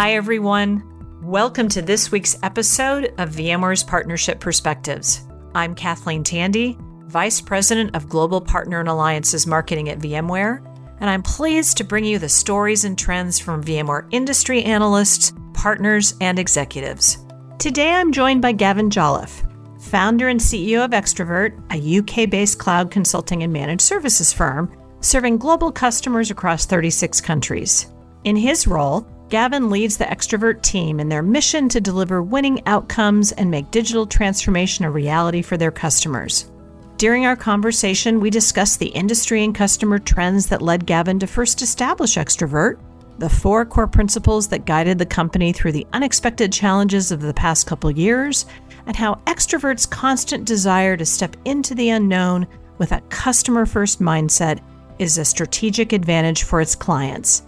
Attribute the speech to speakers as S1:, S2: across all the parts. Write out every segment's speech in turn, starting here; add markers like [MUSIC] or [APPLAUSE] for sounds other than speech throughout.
S1: Hi, everyone. Welcome to this week's episode of VMware's Partnership Perspectives. I'm Kathleen Tandy, Vice President of Global Partner and Alliances Marketing at VMware, and I'm pleased to bring you the stories and trends from VMware industry analysts, partners, and executives. Today I'm joined by Gavin Jolliffe, founder and CEO of Xtravirt, a UK based cloud consulting and managed services firm serving global customers across 36 countries. In his role, Gavin leads the Xtravirt team in their mission to deliver winning outcomes and make digital transformation a reality for their customers. During our conversation, we discussed the industry and customer trends that led Gavin to first establish Xtravirt, the four core principles that guided the company through the unexpected challenges of the past couple years, and how Xtravirt's constant desire to step into the unknown with a customer first mindset is a strategic advantage for its clients.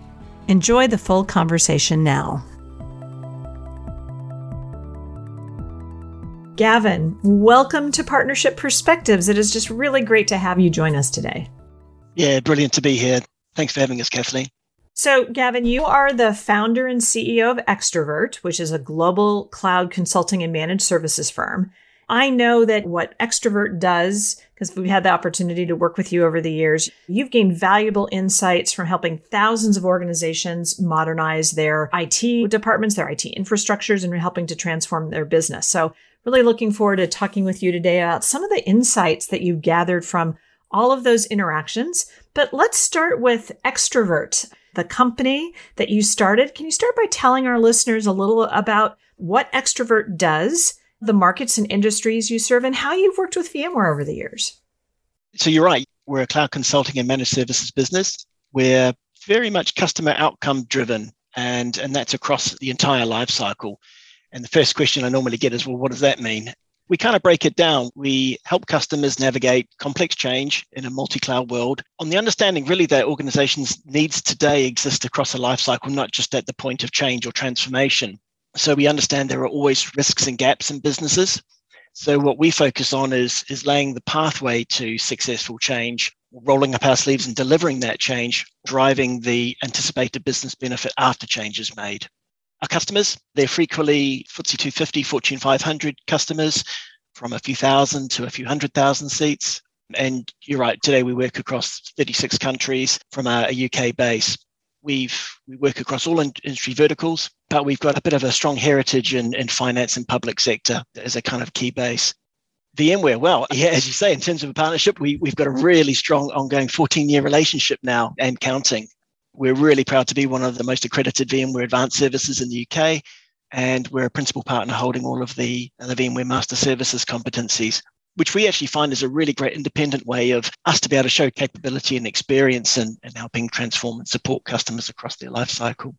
S1: Enjoy the full conversation now. Gavin, welcome to Partnership Perspectives. It is just really great to have you join us today.
S2: Yeah, brilliant to be here. Thanks for having us, Kathleen.
S1: So, Gavin, you are the founder and CEO of Xtravirt, which is a global cloud consulting and managed services firm. I know that what Xtravirt does, because we've had the opportunity to work with you over the years, you've gained valuable insights from helping thousands of organizations modernize their IT departments, their IT infrastructures, and helping to transform their business. So, really looking forward to talking with you today about some of the insights that you've gathered from all of those interactions. But let's start with Xtravirt, the company that you started. Can you start by telling our listeners a little about what Xtravirt does? The markets and industries you serve and how you've worked with VMware over the years.
S2: So you're right. We're a cloud consulting and managed services business. We're very much customer outcome driven, and, and that's across the entire life cycle. And the first question I normally get is, well, what does that mean? We kind of break it down. We help customers navigate complex change in a multi cloud world on the understanding really that organizations' needs today exist across a life cycle, not just at the point of change or transformation. So we understand there are always risks and gaps in businesses. So what we focus on is, is laying the pathway to successful change, rolling up our sleeves and delivering that change, driving the anticipated business benefit after change is made. Our customers, they're frequently FTSE 250, Fortune 500 customers from a few thousand to a few hundred thousand seats. And you're right, today we work across 36 countries from a, a UK base. We've we work across all industry verticals, but we've got a bit of a strong heritage in, in finance and public sector as a kind of key base. VMware, well, yeah, as you say, in terms of a partnership, we, we've got a really strong ongoing 14 year relationship now and counting. We're really proud to be one of the most accredited VMware advanced services in the UK. And we're a principal partner holding all of the, the VMware master services competencies which we actually find is a really great independent way of us to be able to show capability and experience and, and helping transform and support customers across their life cycle.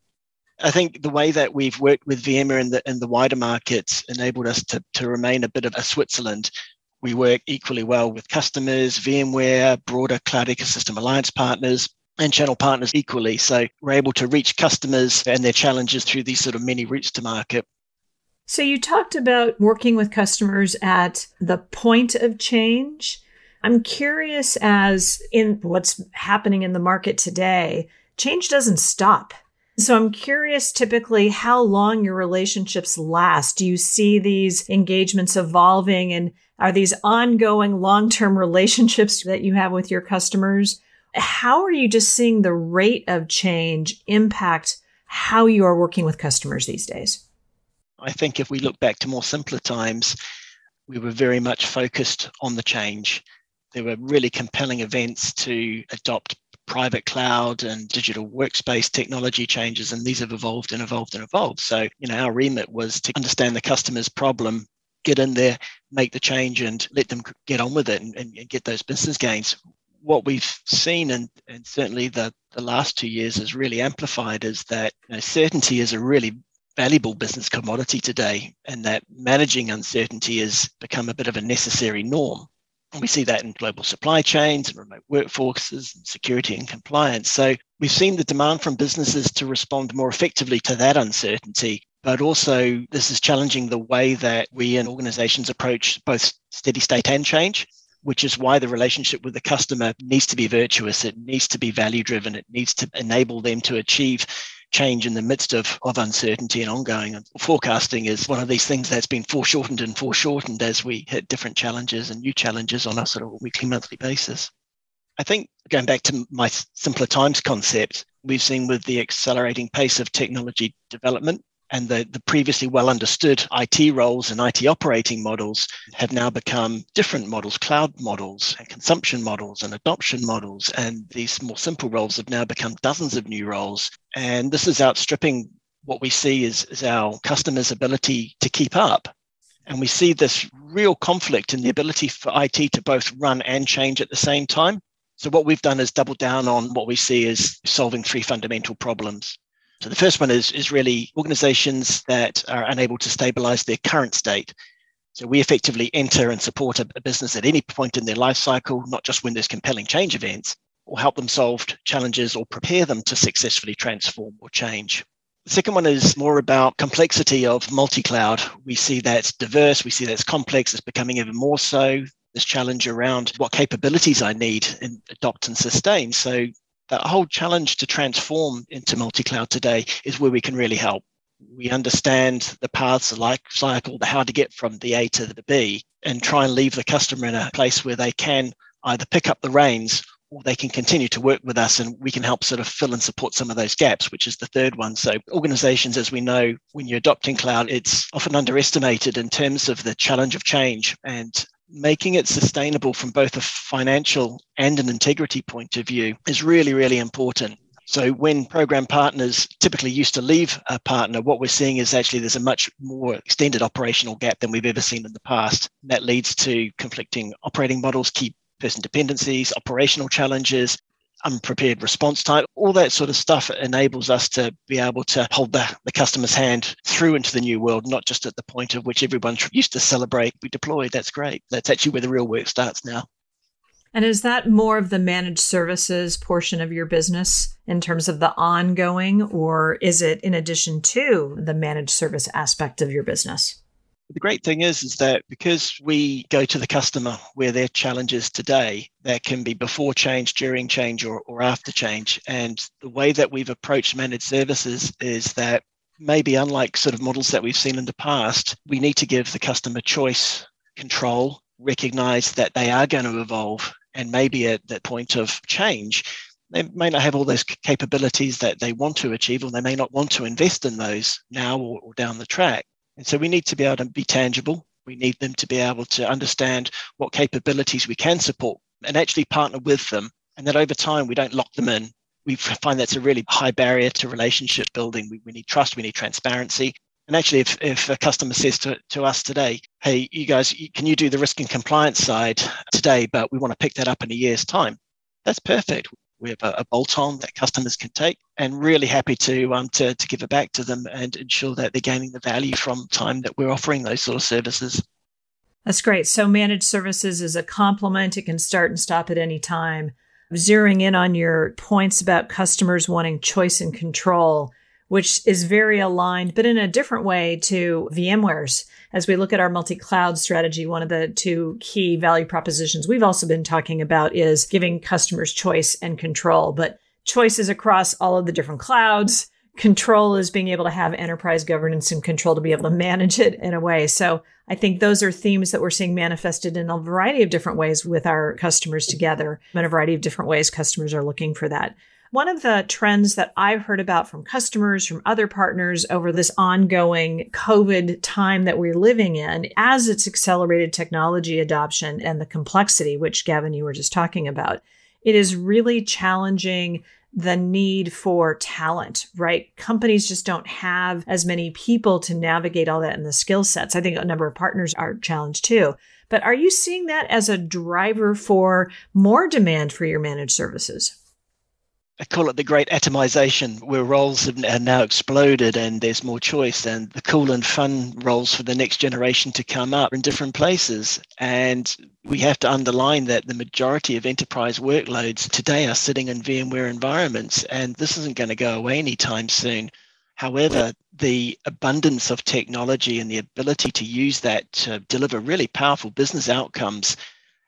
S2: I think the way that we've worked with VMware in the in the wider markets enabled us to, to remain a bit of a Switzerland. We work equally well with customers, VMware, broader cloud ecosystem alliance partners, and channel partners equally. So we're able to reach customers and their challenges through these sort of many routes to market.
S1: So you talked about working with customers at the point of change. I'm curious as in what's happening in the market today, change doesn't stop. So I'm curious typically how long your relationships last. Do you see these engagements evolving and are these ongoing long-term [LAUGHS] relationships that you have with your customers? How are you just seeing the rate of change impact how you are working with customers these days?
S2: I think if we look back to more simpler times, we were very much focused on the change. There were really compelling events to adopt private cloud and digital workspace technology changes, and these have evolved and evolved and evolved. So, you know, our remit was to understand the customer's problem, get in there, make the change, and let them get on with it and, and get those business gains. What we've seen, and, and certainly the, the last two years has really amplified, is that you know, certainty is a really valuable business commodity today, and that managing uncertainty has become a bit of a necessary norm. And we see that in global supply chains and remote workforces and security and compliance. So we've seen the demand from businesses to respond more effectively to that uncertainty. But also, this is challenging the way that we and organizations approach both steady state and change, which is why the relationship with the customer needs to be virtuous. It needs to be value driven. It needs to enable them to achieve change in the midst of, of uncertainty and ongoing. And forecasting is one of these things that's been foreshortened and foreshortened as we hit different challenges and new challenges on a sort of weekly, monthly basis. I think going back to my simpler times concept, we've seen with the accelerating pace of technology development and the, the previously well understood IT roles and IT operating models have now become different models, cloud models and consumption models and adoption models. And these more simple roles have now become dozens of new roles. And this is outstripping what we see as, as our customers' ability to keep up. And we see this real conflict in the ability for IT to both run and change at the same time. So, what we've done is double down on what we see as solving three fundamental problems. So the first one is, is really organizations that are unable to stabilize their current state. So we effectively enter and support a, a business at any point in their life cycle, not just when there's compelling change events, or help them solve challenges or prepare them to successfully transform or change. The second one is more about complexity of multi-cloud. We see that's diverse, we see that's complex, it's becoming even more so. This challenge around what capabilities I need and adopt and sustain. So that whole challenge to transform into multi-cloud today is where we can really help. We understand the paths, the life cycle, the how to get from the A to the B, and try and leave the customer in a place where they can either pick up the reins or they can continue to work with us and we can help sort of fill and support some of those gaps, which is the third one. So, organizations, as we know, when you're adopting cloud, it's often underestimated in terms of the challenge of change. And making it sustainable from both a financial and an integrity point of view is really, really important. So when program partners typically used to leave a partner, what we're seeing is actually there's a much more extended operational gap than we've ever seen in the past. That leads to conflicting operating models, key person dependencies, operational challenges, unprepared response time, all that sort of stuff enables us to be able to hold the, the customer's hand through into the new world, not just at the point of which everyone used to celebrate. We deployed, that's great. That's actually where the real work starts now.
S1: And is that more of the managed services portion of your business in terms of the ongoing, or is it in addition to the managed service aspect of your business?
S2: The great thing is, is that because we go to the customer where their challenges today, that can be before change, during change, or, or after change. And the way that we've approached managed services is that maybe unlike sort of models that we've seen in the past, we need to give the customer choice, control, recognize that they are going to evolve. And maybe at that point of change, they may not have all those capabilities that they want to achieve, or they may not want to invest in those now or, or down the track. And so we need to be able to be tangible. We need them to be able to understand what capabilities we can support and actually partner with them. And that over time, we don't lock them in. We find that's a really high barrier to relationship building. We, we need trust, we need transparency. And actually, if, if a customer says to, to us today, hey, you guys, can you do the risk and compliance side today, but we want to pick that up in a year's time? That's perfect. We have a, a bolt-on that customers can take, and really happy to um to, to give it back to them and ensure that they're gaining the value from time that we're offering those sort of services.
S1: That's great. So managed services is a complement. It can start and stop at any time. Zeroing in on your points about customers wanting choice and control which is very aligned, but in a different way to VMware's. As we look at our multi cloud strategy, one of the two key value propositions we've also been talking about is giving customers choice and control, but choices across all of the different clouds. Control is being able to have enterprise governance and control to be able to manage it in a way. So I think those are themes that we're seeing manifested in a variety of different ways with our customers together. In a variety of different ways, customers are looking for that. One of the trends that I've heard about from customers, from other partners over this ongoing COVID time that we're living in, as it's accelerated technology adoption and the complexity, which Gavin, you were just talking about, it is really challenging the need for talent, right? Companies just don't have as many people to navigate all that in the skill sets. I think a number of partners are challenged too. But are you seeing that as a driver for more demand for your managed services?
S2: I call it the great atomization, where roles have now exploded and there's more choice, and the cool and fun roles for the next generation to come up in different places. And we have to underline that the majority of enterprise workloads today are sitting in VMware environments, and this isn't going to go away anytime soon. However, the abundance of technology and the ability to use that to deliver really powerful business outcomes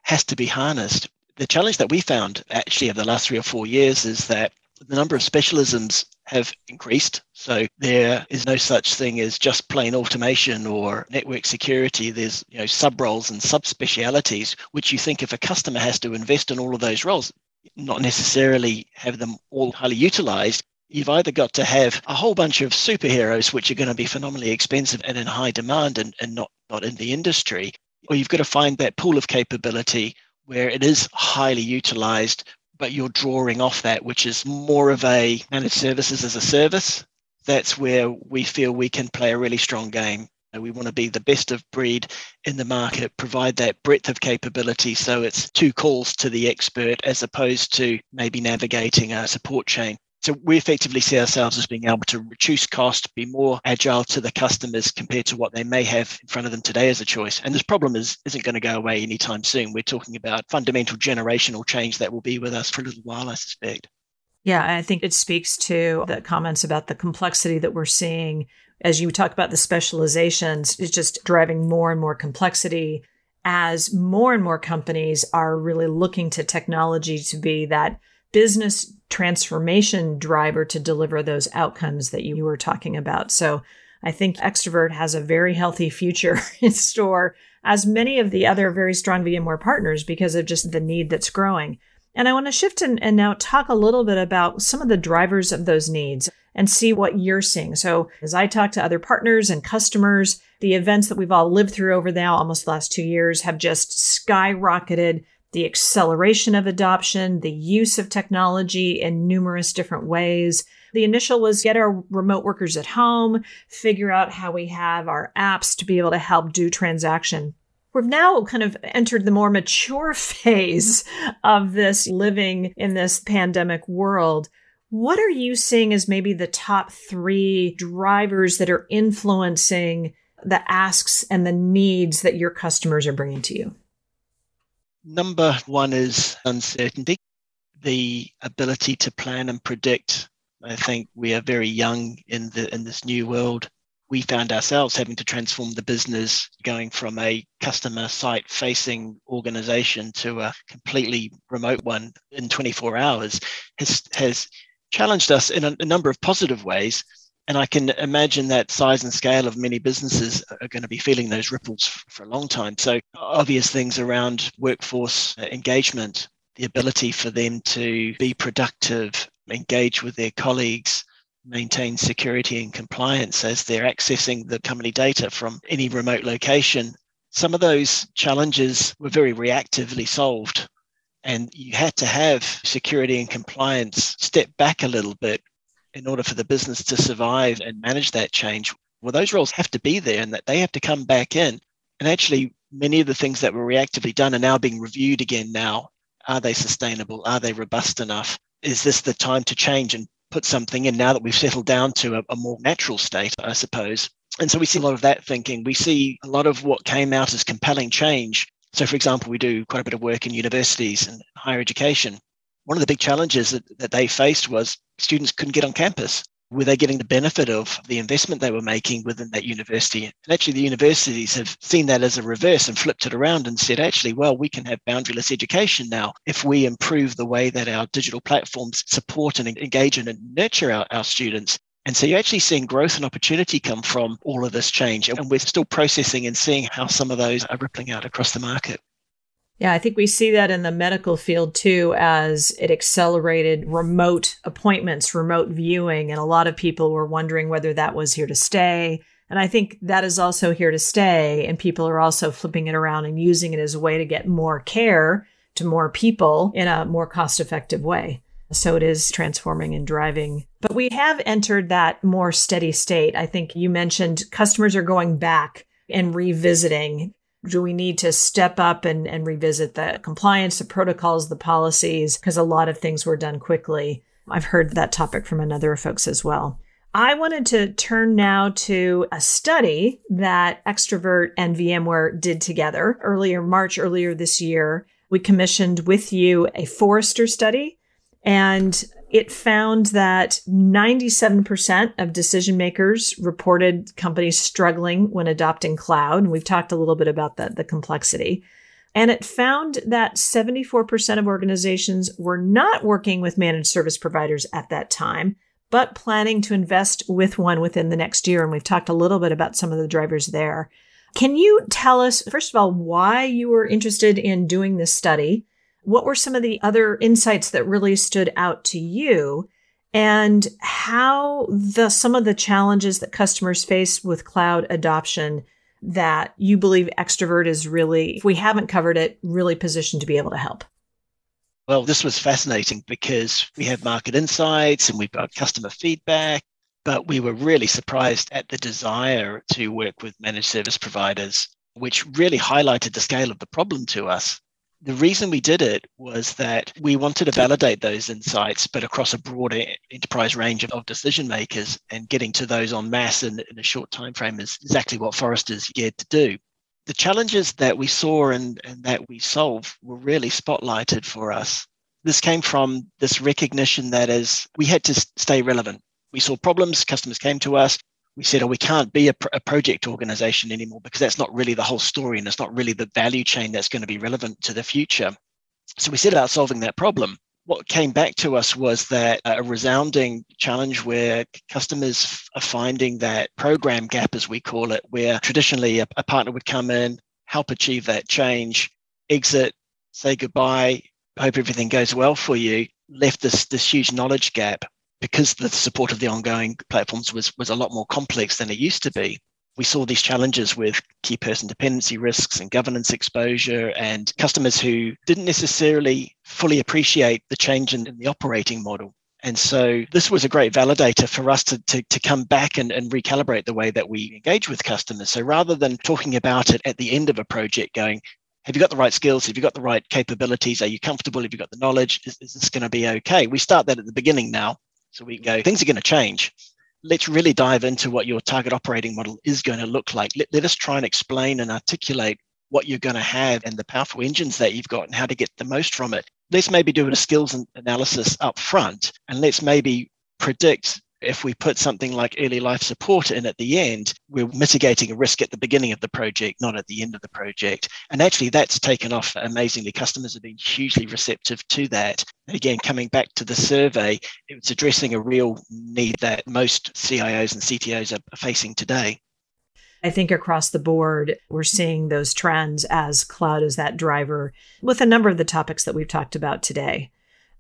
S2: has to be harnessed the challenge that we found actually over the last three or four years is that the number of specialisms have increased. So there is no such thing as just plain automation or network security. There's you know sub roles and subspecialities, which you think if a customer has to invest in all of those roles, not necessarily have them all highly utilized. You've either got to have a whole bunch of superheroes, which are going to be phenomenally expensive and in high demand and, and not, not in the industry, or you've got to find that pool of capability where it is highly utilized, but you're drawing off that, which is more of a managed services as a service. That's where we feel we can play a really strong game. We want to be the best of breed in the market, provide that breadth of capability. So it's two calls to the expert as opposed to maybe navigating a support chain. So we effectively see ourselves as being able to reduce cost, be more agile to the customers compared to what they may have in front of them today as a choice. And this problem is, isn't going to go away anytime soon. We're talking about fundamental generational change that will be with us for a little while, I suspect.
S1: Yeah, I think it speaks to the comments about the complexity that we're seeing as you talk about the specializations. It's just driving more and more complexity as more and more companies are really looking to technology to be that business transformation driver to deliver those outcomes that you were talking about. So I think Xtravirt has a very healthy future [LAUGHS] in store, as many of the other very strong VMware partners, because of just the need that's growing. And I want to shift and, and now talk a little bit about some of the drivers of those needs and see what you're seeing. So as I talk to other partners and customers, the events that we've all lived through over now almost the last two years have just skyrocketed the acceleration of adoption, the use of technology in numerous different ways. The initial was get our remote workers at home, figure out how we have our apps to be able to help do transaction. We've now kind of entered the more mature [LAUGHS] phase of this living in this pandemic world. What are you seeing as maybe the top three drivers that are influencing the asks and the needs that your customers are bringing to you?
S2: Number one is uncertainty, the ability to plan and predict. I think we are very young in the in this new world. We found ourselves having to transform the business, going from a customer site facing organization to a completely remote one in 24 hours has has challenged us in a, a number of positive ways and I can imagine that size and scale of many businesses are going to be feeling those ripples for a long time. So, obvious things around workforce engagement, the ability for them to be productive, engage with their colleagues, maintain security and compliance as they're accessing the company data from any remote location. Some of those challenges were very reactively solved. And you had to have security and compliance step back a little bit in order for the business to survive and manage that change, well, those roles have to be there and that they have to come back in. And actually, many of the things that were reactively done are now being reviewed again now. Are they sustainable? Are they robust enough? Is this the time to change and put something in now that we've settled down to a, a more natural state, I suppose? And so we see a lot of that thinking. We see a lot of what came out as compelling change. So, for example, we do quite a bit of work in universities and higher education one of the big challenges that, that they faced was students couldn't get on campus. Were they getting the benefit of the investment they were making within that university? And actually, the universities have seen that as a reverse and flipped it around and said, actually, well, we can have boundaryless education now if we improve the way that our digital platforms support and engage and nurture our, our students. And so you're actually seeing growth and opportunity come from all of this change. And we're still processing and seeing how some of those are rippling out across the market.
S1: Yeah, I think we see that in the medical field too, as it accelerated remote appointments, remote viewing. And a lot of people were wondering whether that was here to stay. And I think that is also here to stay. And people are also flipping it around and using it as a way to get more care to more people in a more cost effective way. So it is transforming and driving. But we have entered that more steady state. I think you mentioned customers are going back and revisiting do we need to step up and, and revisit the compliance, the protocols, the policies? Because a lot of things were done quickly. I've heard that topic from another folks as well. I wanted to turn now to a study that Xtravirt and VMware did together earlier, March earlier this year. We commissioned with you a Forrester study, and it found that 97% of decision makers reported companies struggling when adopting cloud. And we've talked a little bit about the, complexity. And it found that 74% of organizations were not working with managed service providers at that time, but planning to invest with one within the next year. And we've talked a little bit about some of the drivers there. Can you tell us, first of all, why you were interested in doing this study? What were some of the other insights that really stood out to you? And how the some of the challenges that customers face with cloud adoption that you believe Xtravirt is really, if we haven't covered it, really positioned to be able to help?
S2: Well, this was fascinating because we have market insights and we've got customer feedback, but we were really surprised at the desire to work with managed service providers, which really highlighted the scale of the problem to us. The reason we did it was that we wanted to validate those insights, but across a broader enterprise range of, of decision makers, and getting to those en masse in, in a short time frame is exactly what Forrester's geared to do the challenges that we saw and, and that we solved were really spotlighted for us. This came from this recognition that as we had to stay relevant. We saw problems, customers came to us. We said, oh, we can't be a, a project organization anymore because that's not really the whole story and it's not really the value chain that's going to be relevant to the future. So we set about solving that problem what came back to us was that uh, a resounding challenge where customers are finding that program gap, as we call it, where traditionally a, a, partner would come in, help achieve that change, exit, say goodbye, hope everything goes well for you, left this, this huge knowledge gap because the support of the ongoing platforms was, was a lot more complex than it used to be we saw these challenges with key person dependency risks and governance exposure and customers who didn't necessarily fully appreciate the change in, in the operating model. And so this was a great validator for us to, to, to come back and, and recalibrate the way that we engage with customers. So rather than talking about it at the end of a project, going, have you got the right skills? Have you got the right capabilities? Are you comfortable? Have you got the knowledge? Is, is this going to be okay? We start that at the beginning now. So we go, things are going to change let's really dive into what your target operating model is going to look like. Let, let us try and explain and articulate what you're going to have and the powerful engines that you've got and how to get the most from it. Let's maybe do a skills analysis up front and let's maybe predict if we put something like early life support in at the end, we're mitigating a risk at the beginning of the project, not at the end of the project. And actually, that's taken off amazingly. Customers have been hugely receptive to that. Again, coming back to the survey, it's addressing a real need that most CIOs and CTOs are facing today.
S1: I think across the board, we're seeing those trends as cloud is that driver with a number of the topics that we've talked about today.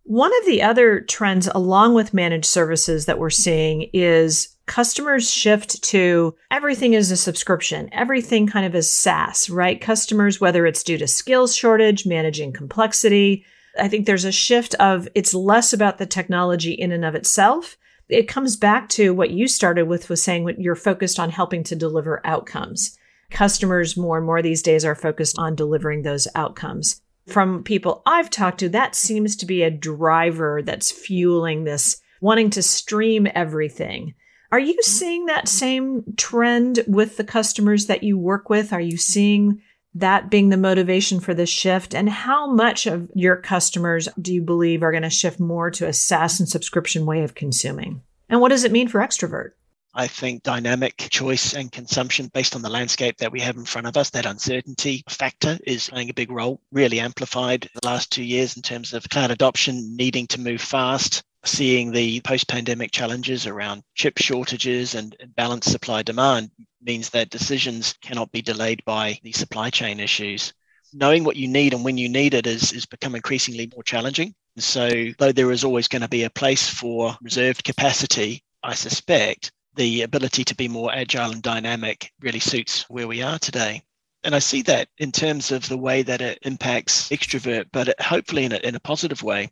S1: One of the other trends, along with managed services, that we're seeing is customers shift to everything is a subscription, everything kind of is SaaS, right? Customers, whether it's due to skills shortage, managing complexity, I think there's a shift of it's less about the technology in and of itself. It comes back to what you started with was saying you're focused on helping to deliver outcomes. Customers more and more these days are focused on delivering those outcomes from people I've talked to, that seems to be a driver that's fueling this wanting to stream everything. Are you seeing that same trend with the customers that you work with? Are you seeing that being the motivation for this shift? And how much of your customers do you believe are going to shift more to a SaaS and subscription way of consuming? And what does it mean for Xtravirt?
S2: I think dynamic choice and consumption based on the landscape that we have in front of us, that uncertainty factor is playing a big role, really amplified the last two years in terms of cloud adoption, needing to move fast, seeing the post pandemic challenges around chip shortages and, balanced supply demand means that decisions cannot be delayed by the supply chain issues. Knowing what you need and when you need it is, is become increasingly more challenging. So, though there is always going to be a place for reserved capacity, I suspect the ability to be more agile and dynamic really suits where we are today. And I see that in terms of the way that it impacts Xtravirt, but hopefully in a, in a positive way.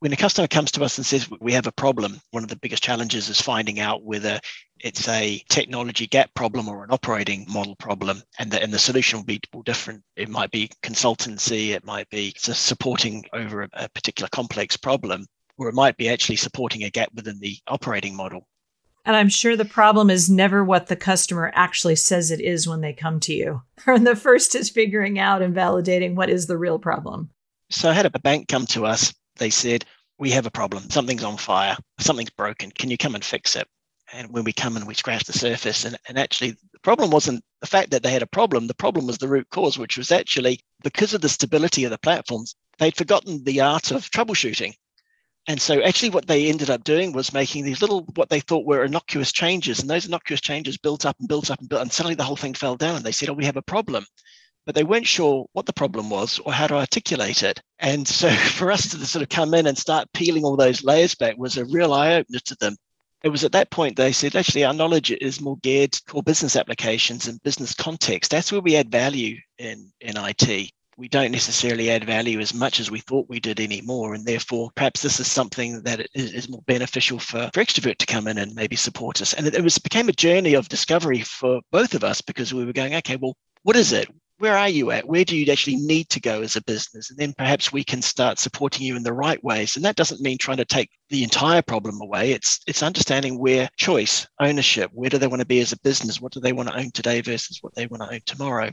S2: When a customer comes to us and says we have a problem, one of the biggest challenges is finding out whether it's a technology gap problem or an operating model problem, and the, and the solution will be different. It might be consultancy, it might be supporting over a, a particular complex problem, or it might be actually supporting a gap within the operating model.
S1: And I'm sure the problem is never what the customer actually says it is when they come to you. [LAUGHS] And the first is figuring out and validating what is the real problem.
S2: So I had a bank come to us. They said, We have a problem. Something's on fire. Something's broken. Can you come and fix it? And when we come and we scratch the surface, and, and actually the problem wasn't the fact that they had a problem. The problem was the root cause, which was actually because of the stability of the platforms, they'd forgotten the art of troubleshooting And so, actually, what they ended up doing was making these little, what they thought were innocuous changes. And those innocuous changes built up and built up and built, and suddenly the whole thing fell down. And they said, Oh, we have a problem. But they weren't sure what the problem was or how to articulate it. And so, [LAUGHS] for us to sort of come in and start peeling all those layers back was a real eye opener to them. It was at that point they said, actually, our knowledge is more geared to core business applications and business context. That's where we add value in, in IT we don't necessarily add value as much as we thought we did anymore. And therefore, perhaps this is something that is, more beneficial for, for Xtravirt to come in and maybe support us. And it, it was became a journey of discovery for both of us because we were going, okay, well, what is it? Where are you at? Where do you actually need to go as a business? And then perhaps we can start supporting you in the right ways. And that doesn't mean trying to take the entire problem away. It's it's understanding where choice, ownership, where do they want to be as a business? What do they want to own today versus what they want to own tomorrow?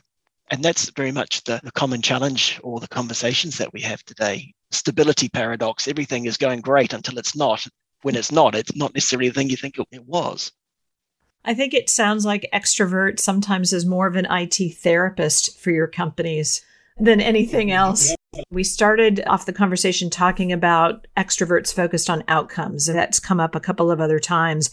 S2: And that's very much the, the common challenge or the conversations that we have today. Stability paradox everything is going great until it's not. When it's not, it's not necessarily the thing you think it was.
S1: I think it sounds like Xtravirt sometimes is more of an IT therapist for your companies than anything else. We started off the conversation talking about Xtravirt's focused on outcomes. That's come up a couple of other times.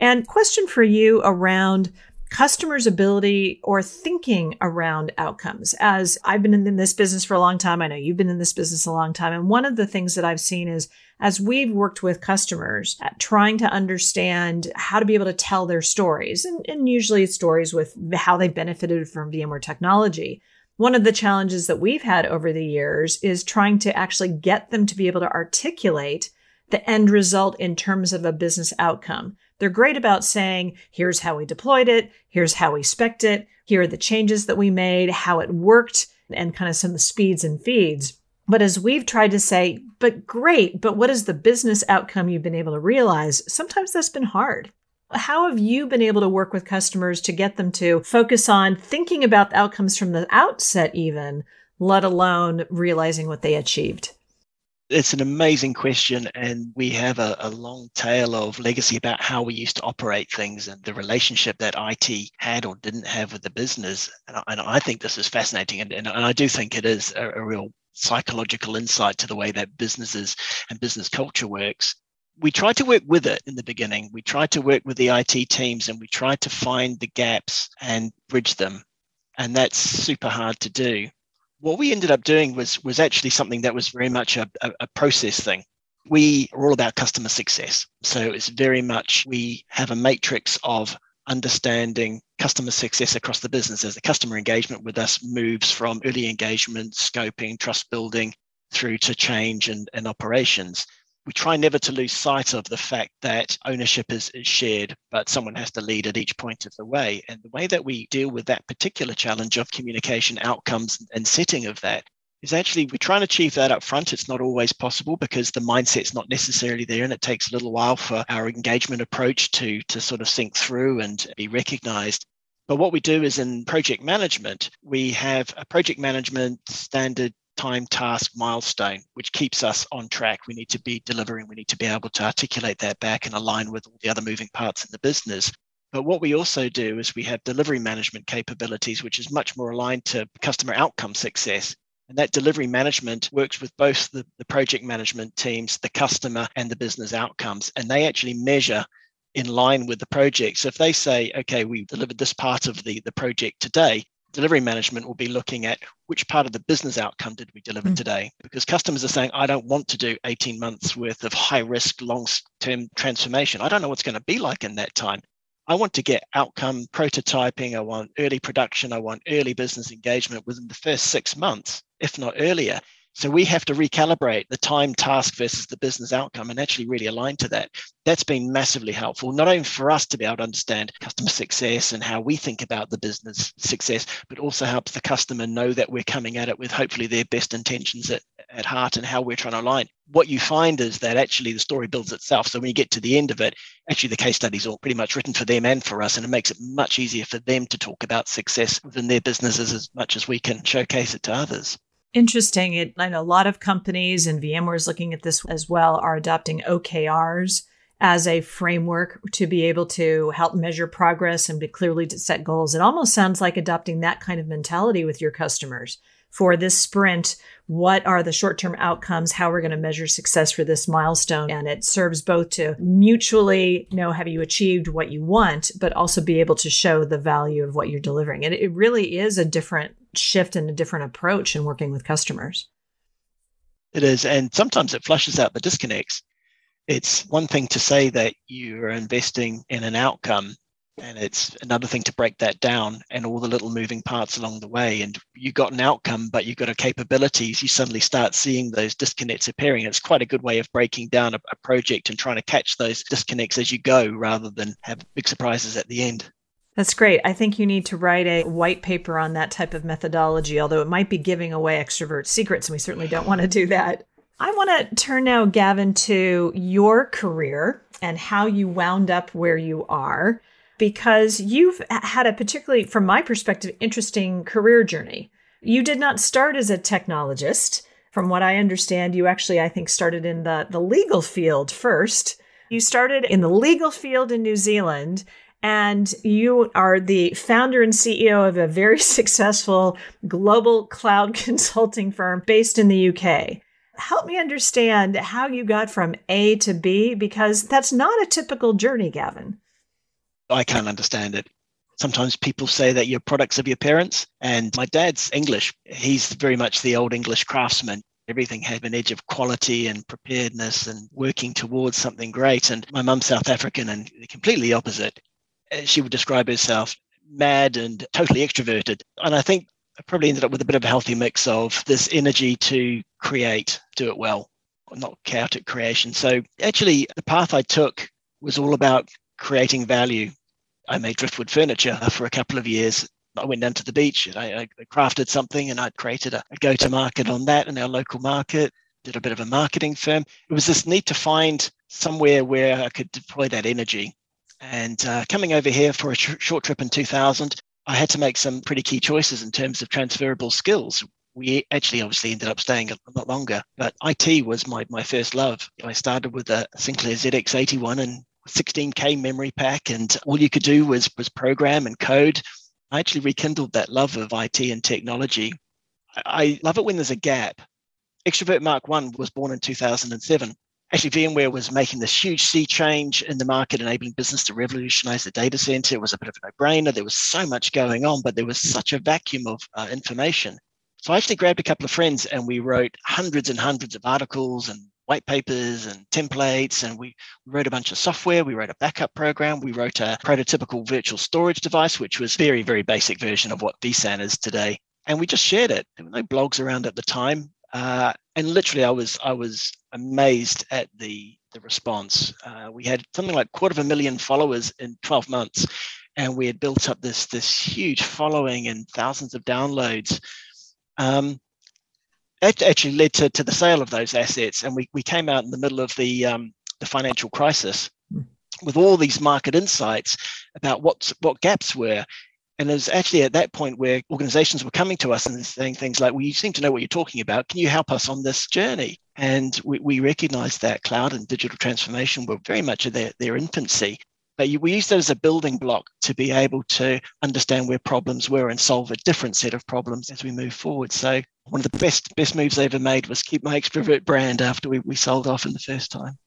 S1: And question for you around customers' ability or thinking around outcomes. As I've been in this business for a long time, I know you've been in this business a long time. And one of the things that I've seen is as we've worked with customers trying to understand how to be able to tell their stories, and, and usually stories with how they benefited from VMware technology. One of the challenges that we've had over the years is trying to actually get them to be able to articulate the end result in terms of a business outcome. They're great about saying, here's how we deployed it, here's how we spec'd it, here are the changes that we made, how it worked, and kind of some of the speeds and feeds. But as we've tried to say, but great, but what is the business outcome you've been able to realize? Sometimes that's been hard. How have you been able to work with customers to get them to focus on thinking about the outcomes from the outset, even, let alone realizing what they achieved?
S2: It's an amazing question, and we have a, a, long tale of legacy about how we used to operate things and the relationship that IT had or didn't have with the business. And I, and I think this is fascinating, and, and, I do think it is a, a real psychological insight to the way that businesses and business culture works. We tried to work with it in the beginning. We tried to work with the IT teams, and we tried to find the gaps and bridge them. And that's super hard to do what we ended up doing was was actually something that was very much a, a, a process thing. We are all about customer success. So it's very much we have a matrix of understanding customer success across the business as the customer engagement with us moves from early engagement scoping trust building through to change and, and operations we try never to lose sight of the fact that ownership is, is, shared, but someone has to lead at each point of the way. And the way that we deal with that particular challenge of communication outcomes and setting of that is actually we try and achieve that up front. It's not always possible because the mindset's not necessarily there, and it takes a little while for our engagement approach to, to sort of sink through and be recognized. But what we do is in project management, we have a project management standard time task milestone, which keeps us on track. We need to be delivering, we need to be able to articulate that back and align with all the other moving parts in the business. But what we also do is we have delivery management capabilities, which is much more aligned to customer outcome success. And that delivery management works with both the, the project management teams, the customer, and the business outcomes. And they actually measure in line with the project. So if they say, okay, we delivered this part of the, the project today, delivery management will be looking at which part of the business outcome did we deliver mm. today? Because customers are saying i don't want to do 18 months worth of high risk long term transformation. I don't know what's going to be like in that time. I want to get outcome prototyping. I want early production. I want early business engagement within the first six months if not earlier so we have to recalibrate the time task versus the business outcome and actually really align to that. That's been massively helpful, not only for us to be able to understand customer success and how we think about the business success, but also helps the customer know that we're coming at it with hopefully their best intentions at, at heart and how we're trying to align. What you find is that actually the story builds itself. So when you get to the end of it, actually the case studies are pretty much written for them and for us, and it makes it much easier for them to talk about success within their businesses as much as we can showcase it to others.
S1: Interesting. It, I know a lot of companies and VMware is looking at this as well are adopting OKRs as a framework to be able to help measure progress and be clearly set goals. It almost sounds like adopting that kind of mentality with your customers for this sprint, what are the short term outcomes, how we're going to measure success for this milestone. And it serves both to mutually know have you achieved what you want, but also be able to show the value of what you're delivering. And it really is a different shift and a different approach in working with customers.
S2: It is. And sometimes it flushes out the disconnects. It's one thing to say that you're investing in an outcome and it's another thing to break that down and all the little moving parts along the way. And you got an outcome but you've got a capabilities. You suddenly start seeing those disconnects appearing. It's quite a good way of breaking down a, a project and trying to catch those disconnects as you go rather than have big surprises at the end.
S1: That's great. I think you need to write a white paper on that type of methodology, although it might be giving away Xtravirt secrets, and we certainly don't want to do that. I want to turn now, Gavin, to your career and how you wound up where you are because you've had a particularly, from my perspective, interesting career journey. You did not start as a technologist. From what I understand, you actually, I think, started in the, the legal field first. You started in the legal field in New Zealand, and you are the founder and CEO of a very [LAUGHS] successful global cloud [LAUGHS] consulting firm based in the UK. Help me understand how you got from A to B, because that's not a typical journey, Gavin.
S2: I can't understand it. Sometimes people say that you're products of your parents. And my dad's English. He's very much the old English craftsman. Everything had an edge of quality and preparedness and working towards something great. And my mum's South African and completely opposite. Uh, she would describe herself mad and totally extroverted. And I think I probably ended up with a bit of a healthy mix of this energy to create, do it well, not chaotic creation. So actually, the path I took was all about creating value. I made driftwood furniture for a couple of years. I went down to the beach and I, I crafted something and I created a, a go to market on that in our local market, did a bit of a marketing firm. It was this need to find somewhere where I could deploy that energy. And uh, coming over here for a sh- short trip in 2000, I had to make some pretty key choices in terms of transferable skills. We actually obviously ended up staying a lot longer, but IT was my, my first love. I started with a Sinclair ZX81 and 16k memory pack, and all you could do was was program and code. I actually rekindled that love of IT and technology. I, love it when there's a gap. Xtravirt Mark One was born in 2007. Actually, VMware was making this huge sea change in the market, enabling business to revolutionize the data center. It was a bit of a no-brainer. There was so much going on, but there was such a vacuum of uh, information. So I actually grabbed a couple of friends and we wrote hundreds and hundreds of articles and white papers and templates and we wrote a bunch of software. We wrote a backup program. We wrote a prototypical virtual storage device which was very very basic version of what vSAN is today. And we just shared it. There were no blogs around at the time. Uh, and literally i was i was amazed at the the response. Uh, we had something like quarter of a million followers in 12 months and we had built up this this huge following and thousands of downloads. Um, actually led to, to the sale of those assets. And we, we came out in the middle of the, um, the financial crisis hmm. with all these market insights about what, what gaps were. And it was actually at that point where organizations were coming to us and saying things like, well, you seem to know what you're talking about. Can you help us on this journey? And we, we recognized that cloud and digital transformation were very much at their, their infancy. But we used that as a building block to be able to understand where problems were and solve a different set of problems as we move forward. So one of the best best moves I ever made was keep my Xtravirt brand after we, we sold off in the first time.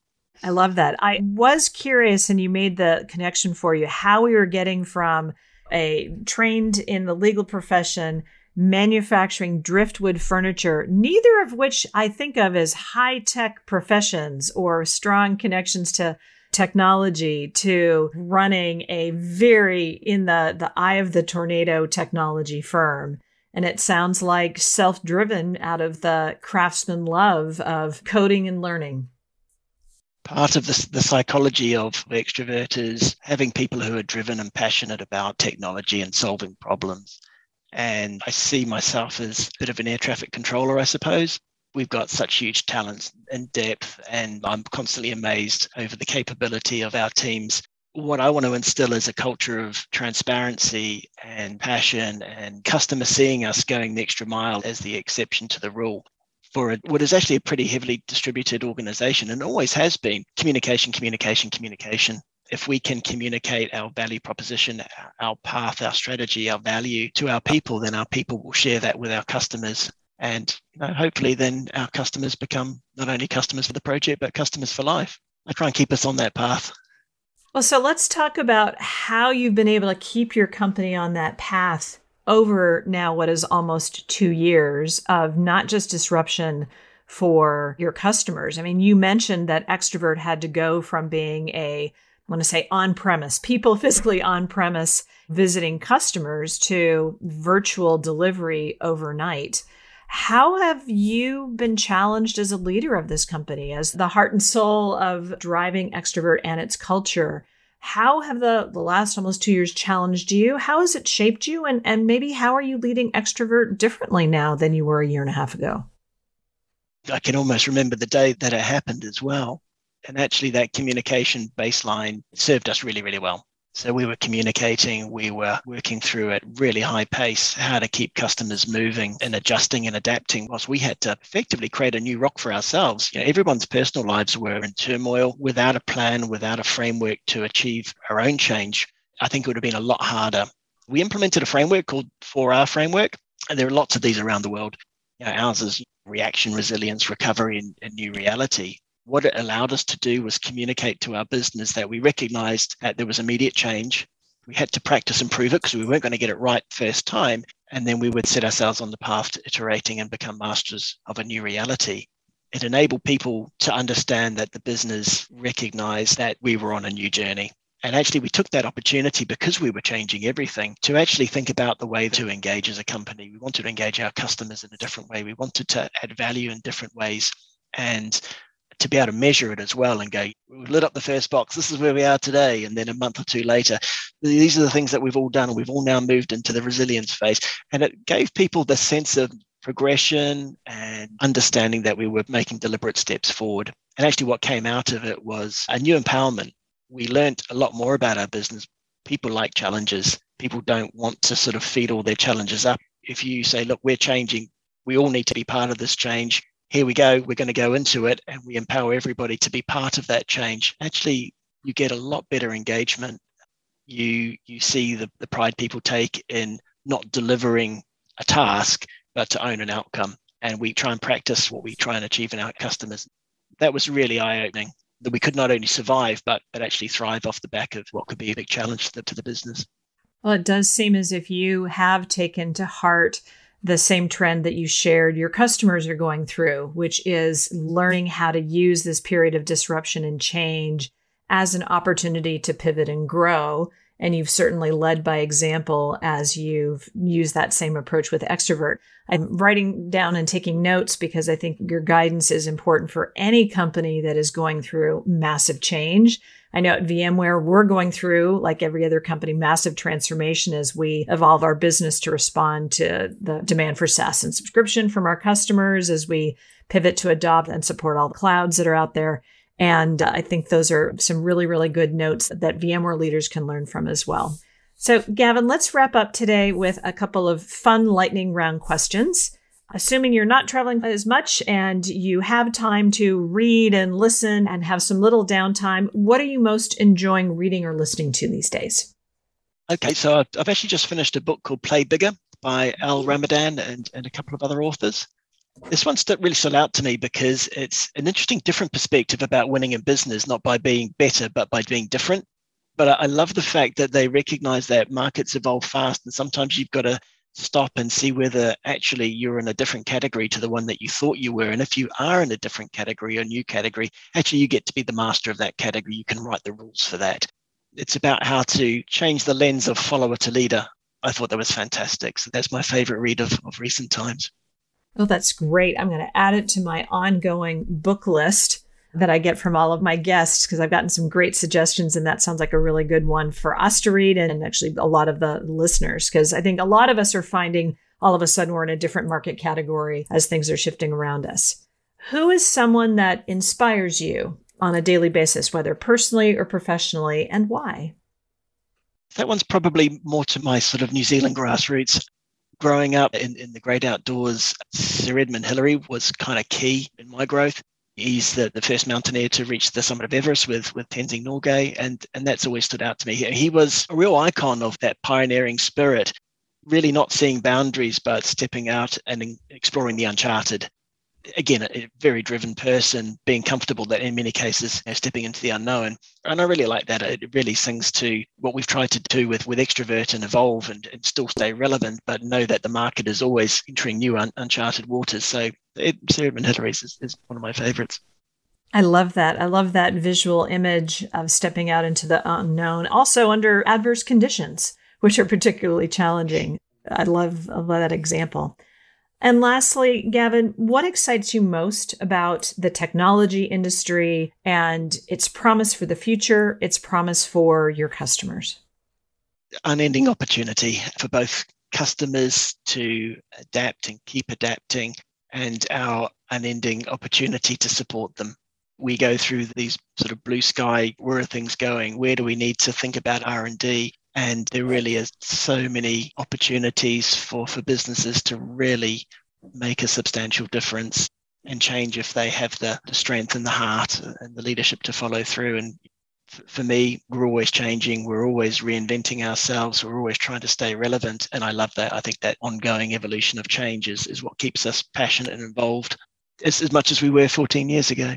S1: I love that. I was curious, and you made the connection for you how we were getting from a trained in the legal profession manufacturing driftwood furniture, neither of which I think of as high tech professions or strong connections to technology to running a very in the the eye of the tornado technology firm. And it sounds like self-driven out of the craftsman love of coding and learning.
S2: Part of the, the psychology of Xtravirt having people who are driven and passionate about technology and solving problems. And i see myself as a bit of an air traffic controller i suppose we've got such huge talents and depth, and I'm constantly amazed over the capability of our teams. What I want to instill is a culture of transparency and passion and customer seeing us going the extra mile as the exception to the rule for what is actually a pretty heavily distributed organization and always has been communication, communication, communication. If we can communicate our value proposition, our path, our strategy, our value to our people, then our people will share that with our customers And you know, hopefully, then our customers become not only customers for the project, but customers for life. I try and keep us on that path.
S1: Well, so let's talk about how you've been able to keep your company on that path over now what is almost two years of not just disruption for your customers. I mean, you mentioned that Xtravirt had to go from being a, I want to say on premise, people [LAUGHS] physically on premise visiting customers to virtual delivery overnight. How have you been challenged as a leader of this company, as the heart and soul of driving Xtravirt and its culture? How have the, the last almost two years challenged you? How has it shaped you? And, and maybe how are you leading Xtravirt differently now than you were a year and a half ago?
S2: I can almost remember the day that it happened as well. And actually, that communication baseline served us really, really well. So we were communicating, we were working through at really high pace how to keep customers moving and adjusting and adapting whilst we had to effectively create a new rock for ourselves. You know, everyone's personal lives were in turmoil without a plan, without a framework to achieve our own change. I think it would have been a lot harder. We implemented a framework called 4R framework, and there are lots of these around the world. You know, ours is reaction, resilience, recovery, and, and new reality what it allowed us to do was communicate to our business that we recognized that there was immediate change. We had to practice and prove it because we weren't going to get it right first time. And then we would set ourselves on the path to iterating and become masters of a new reality. It enabled people to understand that the business recognized that we were on a new journey. And actually, we took that opportunity because we were changing everything to actually think about the way to engage as a company. We wanted to engage our customers in a different way. We wanted to add value in different ways. And to be able to measure it as well and go, we've lit up the first box, this is where we are today. And then a month or two later, these are the things that we've all done. We've all now moved into the resilience phase. And it gave people the sense of progression and understanding that we were making deliberate steps forward. And actually, what came out of it was a new empowerment. We learned a lot more about our business. People like challenges. People don't want to sort of feed all their challenges up. If you say, look, we're changing, we all need to be part of this change here we go, we're going to go into it and we empower everybody to be part of that change. Actually, you get a lot better engagement. You you see the, the pride people take in not delivering a task, but to own an outcome. And we try and practice what we try and achieve in our customers. That was really eye-opening that we could not only survive, but but actually thrive off the back of what could be a big challenge to the, to the business.
S1: Well, it does seem as if you have taken to heart the same trend that you shared your customers are going through, which is learning how to use this period of disruption and change as an opportunity to pivot and grow. And you've certainly led by example as you've used that same approach with Xtravirt. I'm writing down and taking notes because I think your guidance is important for any company that is going through massive change I know at VMware, we're going through, like every other company, massive transformation as we evolve our business to respond to the demand for SaaS and subscription from our customers, as we pivot to adopt and support all the clouds that are out there. And uh, I think those are some really, really good notes that VMware leaders can learn from as well. So, Gavin, let's wrap up today with a couple of fun lightning round questions assuming you're not traveling as much and you have time to read and listen and have some little downtime, what are you most enjoying reading or listening to these days?
S2: Okay, so I've, actually just finished a book called Play Bigger by Al Ramadan and, and a couple of other authors. This one really stood out to me because it's an interesting, different perspective about winning in business, not by being better, but by being different. But I love the fact that they recognize that markets evolve fast and sometimes you've got to stop and see whether actually you're in a different category to the one that you thought you were. And if you are in a different category or new category, actually you get to be the master of that category. You can write the rules for that. It's about how to change the lens of follower to leader. I thought that was fantastic. So that's my favorite read of, of recent times.
S1: Oh, that's great. I'm going to add it to my ongoing book list that I get from all of my guests because I've gotten some great suggestions, and that sounds like a really good one for us to read and actually a lot of the listeners because I think a lot of us are finding all of a sudden we're in a different market category as things are shifting around us. Who is someone that inspires you on a daily basis, whether personally or professionally, and why?
S2: That one's probably more to my sort of New Zealand grassroots. Growing up in, in the great outdoors, Sir Edmund Hillary was kind of key in my growth. He's the, the first mountaineer to reach the summit of Everest with, with Tenzing Norgay, and, and that's always stood out to me. He, was a real icon of that pioneering spirit. really not seeing boundaries, but stepping out and exploring the uncharted. Again, a very driven person, being comfortable that in many cases, you know, stepping into the unknown. And I really like that. It really sings to what we've tried to do with, with Xtravirt and evolve and, and still stay relevant, but know that the market is always entering new un- uncharted waters. So it, Edmund Hillary's is, is one of my favorites.
S1: I love that. I love that visual image of stepping out into the unknown, also under adverse conditions which are particularly challenging. I love, I love that example. And lastly, Gavin, what excites you most about the technology industry and its promise for the future, its promise for your customers?
S2: Unending opportunity for both customers to adapt and keep adapting, and our unending opportunity to support them. We go through these sort of blue sky, where are things going? Where do we need to think about R&D? And there really is so many opportunities for, for businesses to really make a substantial difference and change if they have the, the strength and the heart and the leadership to follow through. And for me, we're always changing. We're always reinventing ourselves. We're always trying to stay relevant. And I love that. I think that ongoing evolution of change is, is what keeps us passionate and involved as, as much as we were 14 years ago.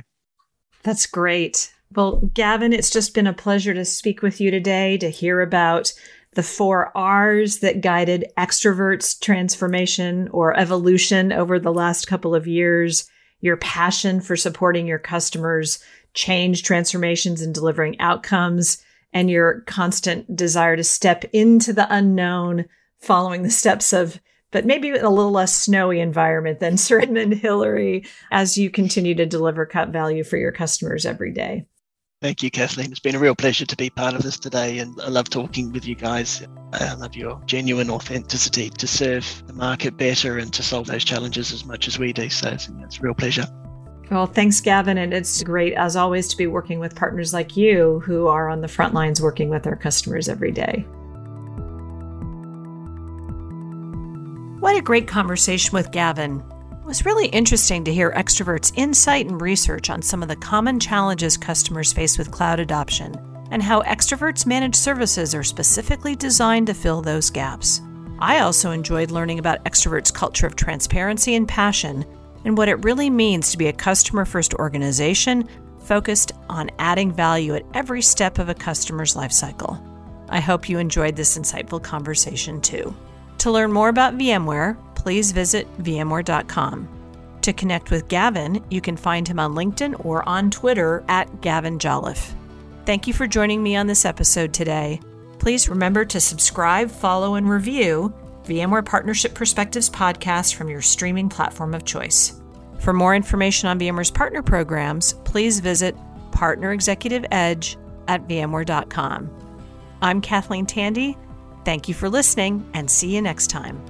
S1: That's great. Well, Gavin, it's just been a pleasure to speak with you today to hear about the four R's that guided Xtravirt's transformation or evolution over the last couple of years, your passion for supporting your customers, change transformations and delivering outcomes, and your constant desire to step into the unknown, following the steps of but maybe a little less snowy environment than [LAUGHS] Sir Edmund Hillary as you continue to deliver cut value for your customers every day.
S2: Thank you, Kathleen. It's been a real pleasure to be part of this today, and I love talking with you guys. I love your genuine authenticity to serve the market better and to solve those challenges as much as we do. So it's, a real pleasure.
S1: Well, thanks, Gavin. And it's great, as always, to be working with partners like you who are on the front lines working with our customers every day. What a great conversation with Gavin. It was really interesting to hear Xtravirt's insight and research on some of the common challenges customers face with cloud adoption and how Xtravirt's managed services are specifically designed to fill those gaps. I also enjoyed learning about Xtravirt's culture of transparency and passion and what it really means to be a customer first organization focused on adding value at every step of a customer's lifecycle. I hope you enjoyed this insightful conversation too. To learn more about VMware, please visit VMware.com. To connect with Gavin, you can find him on LinkedIn or on Twitter at Gavin Jolliffe. Thank you for joining me on this episode today. Please remember to subscribe, follow, and review VMware Partnership Perspectives podcast from your streaming platform of choice. For more information on VMware's partner programs, please visit Partner Executive Edge at VMware.com. I'm Kathleen Tandy. Thank you for listening and see you next time.